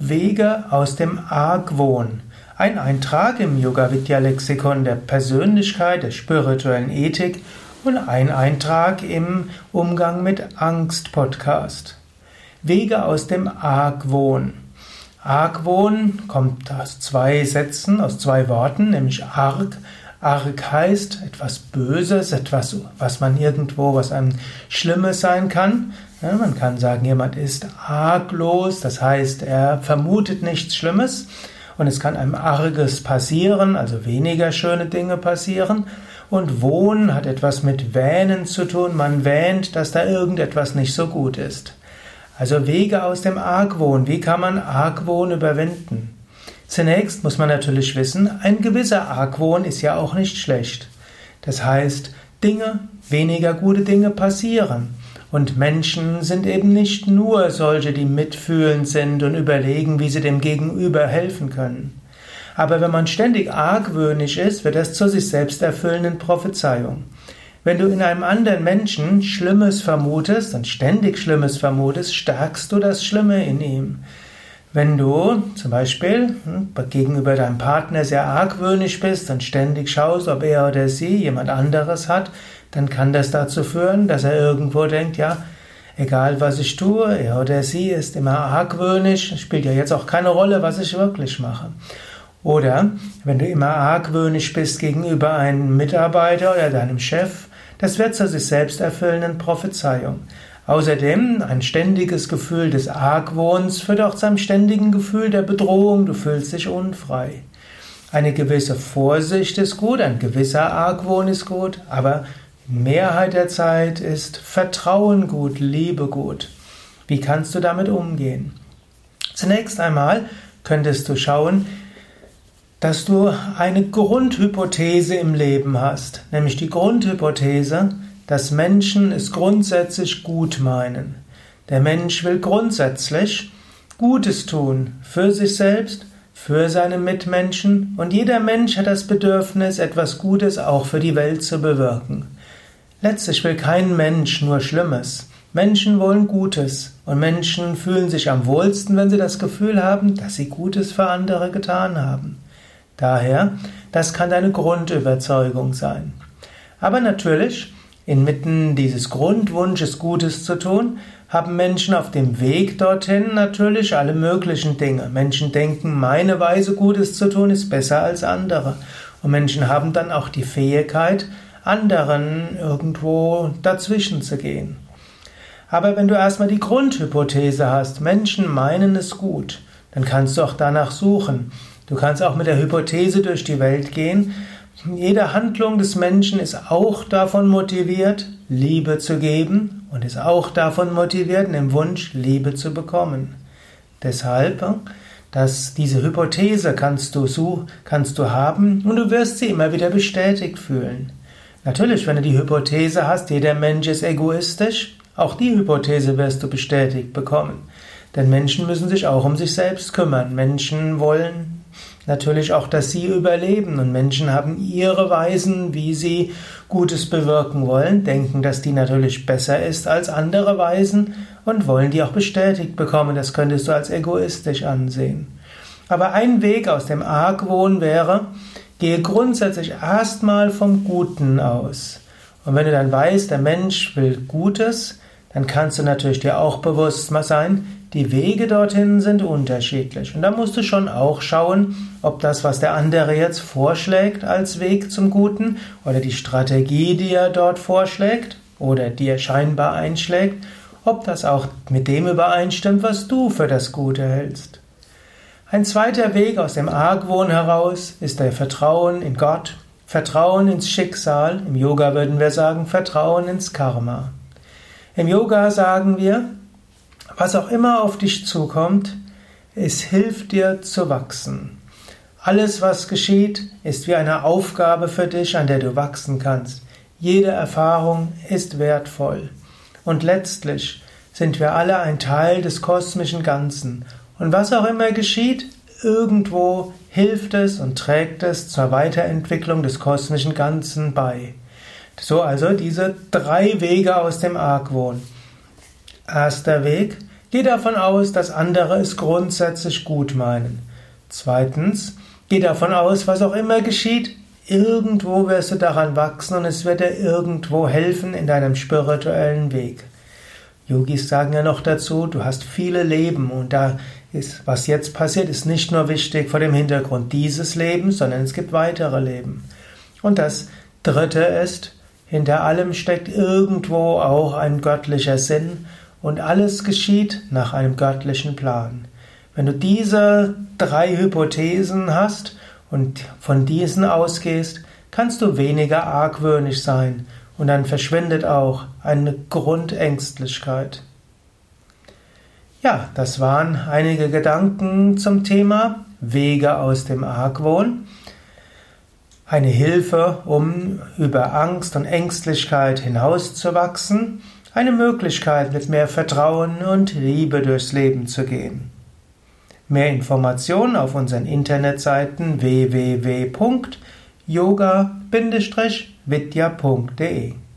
Wege aus dem Argwohn. Ein Eintrag im Yoga Vidya Lexikon der Persönlichkeit, der spirituellen Ethik und ein Eintrag im Umgang mit Angst Podcast. Wege aus dem Argwohn. Argwohn kommt aus zwei Sätzen, aus zwei Worten, nämlich arg. Arg heißt etwas Böses, etwas, was man irgendwo, was einem Schlimmes sein kann. Ja, man kann sagen, jemand ist arglos, das heißt, er vermutet nichts Schlimmes und es kann einem Arges passieren, also weniger schöne Dinge passieren. Und Wohnen hat etwas mit Wähnen zu tun, man wähnt, dass da irgendetwas nicht so gut ist. Also Wege aus dem Argwohn, wie kann man Argwohn überwinden? Zunächst muss man natürlich wissen, ein gewisser Argwohn ist ja auch nicht schlecht. Das heißt, Dinge, weniger gute Dinge passieren. Und Menschen sind eben nicht nur solche, die mitfühlend sind und überlegen, wie sie dem Gegenüber helfen können. Aber wenn man ständig argwöhnisch ist, wird das zur sich selbst erfüllenden Prophezeiung. Wenn du in einem anderen Menschen Schlimmes vermutest und ständig Schlimmes vermutest, stärkst du das Schlimme in ihm. Wenn du zum Beispiel hm, gegenüber deinem Partner sehr argwöhnisch bist und ständig schaust, ob er oder sie jemand anderes hat, dann kann das dazu führen, dass er irgendwo denkt, ja, egal was ich tue, er oder sie ist immer argwöhnisch, spielt ja jetzt auch keine Rolle, was ich wirklich mache. Oder wenn du immer argwöhnisch bist gegenüber einem Mitarbeiter oder deinem Chef, das wird zu sich selbst erfüllenden Prophezeiung. Außerdem ein ständiges Gefühl des Argwohns führt auch zu einem ständigen Gefühl der Bedrohung, du fühlst dich unfrei. Eine gewisse Vorsicht ist gut, ein gewisser Argwohn ist gut, aber Mehrheit der Zeit ist Vertrauen gut, Liebe gut. Wie kannst du damit umgehen? Zunächst einmal könntest du schauen, dass du eine Grundhypothese im Leben hast, nämlich die Grundhypothese, dass Menschen es grundsätzlich gut meinen. Der Mensch will grundsätzlich Gutes tun für sich selbst, für seine Mitmenschen und jeder Mensch hat das Bedürfnis, etwas Gutes auch für die Welt zu bewirken. Letztlich will kein Mensch nur Schlimmes. Menschen wollen Gutes und Menschen fühlen sich am wohlsten, wenn sie das Gefühl haben, dass sie Gutes für andere getan haben. Daher, das kann deine Grundüberzeugung sein. Aber natürlich, inmitten dieses Grundwunsches Gutes zu tun, haben Menschen auf dem Weg dorthin natürlich alle möglichen Dinge. Menschen denken, meine Weise Gutes zu tun ist besser als andere. Und Menschen haben dann auch die Fähigkeit, anderen irgendwo dazwischen zu gehen. Aber wenn du erstmal die Grundhypothese hast, Menschen meinen es gut, dann kannst du auch danach suchen. Du kannst auch mit der Hypothese durch die Welt gehen. Jede Handlung des Menschen ist auch davon motiviert, Liebe zu geben und ist auch davon motiviert, im Wunsch, Liebe zu bekommen. Deshalb, dass diese Hypothese kannst du, so, kannst du haben und du wirst sie immer wieder bestätigt fühlen. Natürlich, wenn du die Hypothese hast, jeder Mensch ist egoistisch, auch die Hypothese wirst du bestätigt bekommen. Denn Menschen müssen sich auch um sich selbst kümmern. Menschen wollen natürlich auch, dass sie überleben. Und Menschen haben ihre Weisen, wie sie Gutes bewirken wollen, denken, dass die natürlich besser ist als andere Weisen und wollen die auch bestätigt bekommen. Das könntest du als egoistisch ansehen. Aber ein Weg aus dem Argwohn wäre, Gehe grundsätzlich erstmal vom Guten aus. Und wenn du dann weißt, der Mensch will Gutes, dann kannst du natürlich dir auch bewusst sein, die Wege dorthin sind unterschiedlich. Und da musst du schon auch schauen, ob das, was der andere jetzt vorschlägt als Weg zum Guten oder die Strategie, die er dort vorschlägt oder die er scheinbar einschlägt, ob das auch mit dem übereinstimmt, was du für das Gute hältst. Ein zweiter Weg aus dem Argwohn heraus ist der Vertrauen in Gott, Vertrauen ins Schicksal, im Yoga würden wir sagen Vertrauen ins Karma. Im Yoga sagen wir, was auch immer auf dich zukommt, es hilft dir zu wachsen. Alles, was geschieht, ist wie eine Aufgabe für dich, an der du wachsen kannst. Jede Erfahrung ist wertvoll. Und letztlich sind wir alle ein Teil des kosmischen Ganzen und was auch immer geschieht, irgendwo hilft es und trägt es zur Weiterentwicklung des kosmischen Ganzen bei. So also diese drei Wege aus dem Argwohn. Erster Weg, Geh davon aus, dass andere es grundsätzlich gut meinen. Zweitens, geh davon aus, was auch immer geschieht, irgendwo wirst du daran wachsen und es wird dir irgendwo helfen in deinem spirituellen Weg. Yogis sagen ja noch dazu, du hast viele Leben und da ist, was jetzt passiert, ist nicht nur wichtig vor dem Hintergrund dieses Lebens, sondern es gibt weitere Leben. Und das dritte ist, hinter allem steckt irgendwo auch ein göttlicher Sinn und alles geschieht nach einem göttlichen Plan. Wenn du diese drei Hypothesen hast und von diesen ausgehst, kannst du weniger argwöhnisch sein und dann verschwindet auch eine Grundängstlichkeit. Ja, das waren einige Gedanken zum Thema Wege aus dem Argwohn. Eine Hilfe, um über Angst und Ängstlichkeit hinauszuwachsen. Eine Möglichkeit, mit mehr Vertrauen und Liebe durchs Leben zu gehen. Mehr Informationen auf unseren Internetseiten www.yoga-vidya.de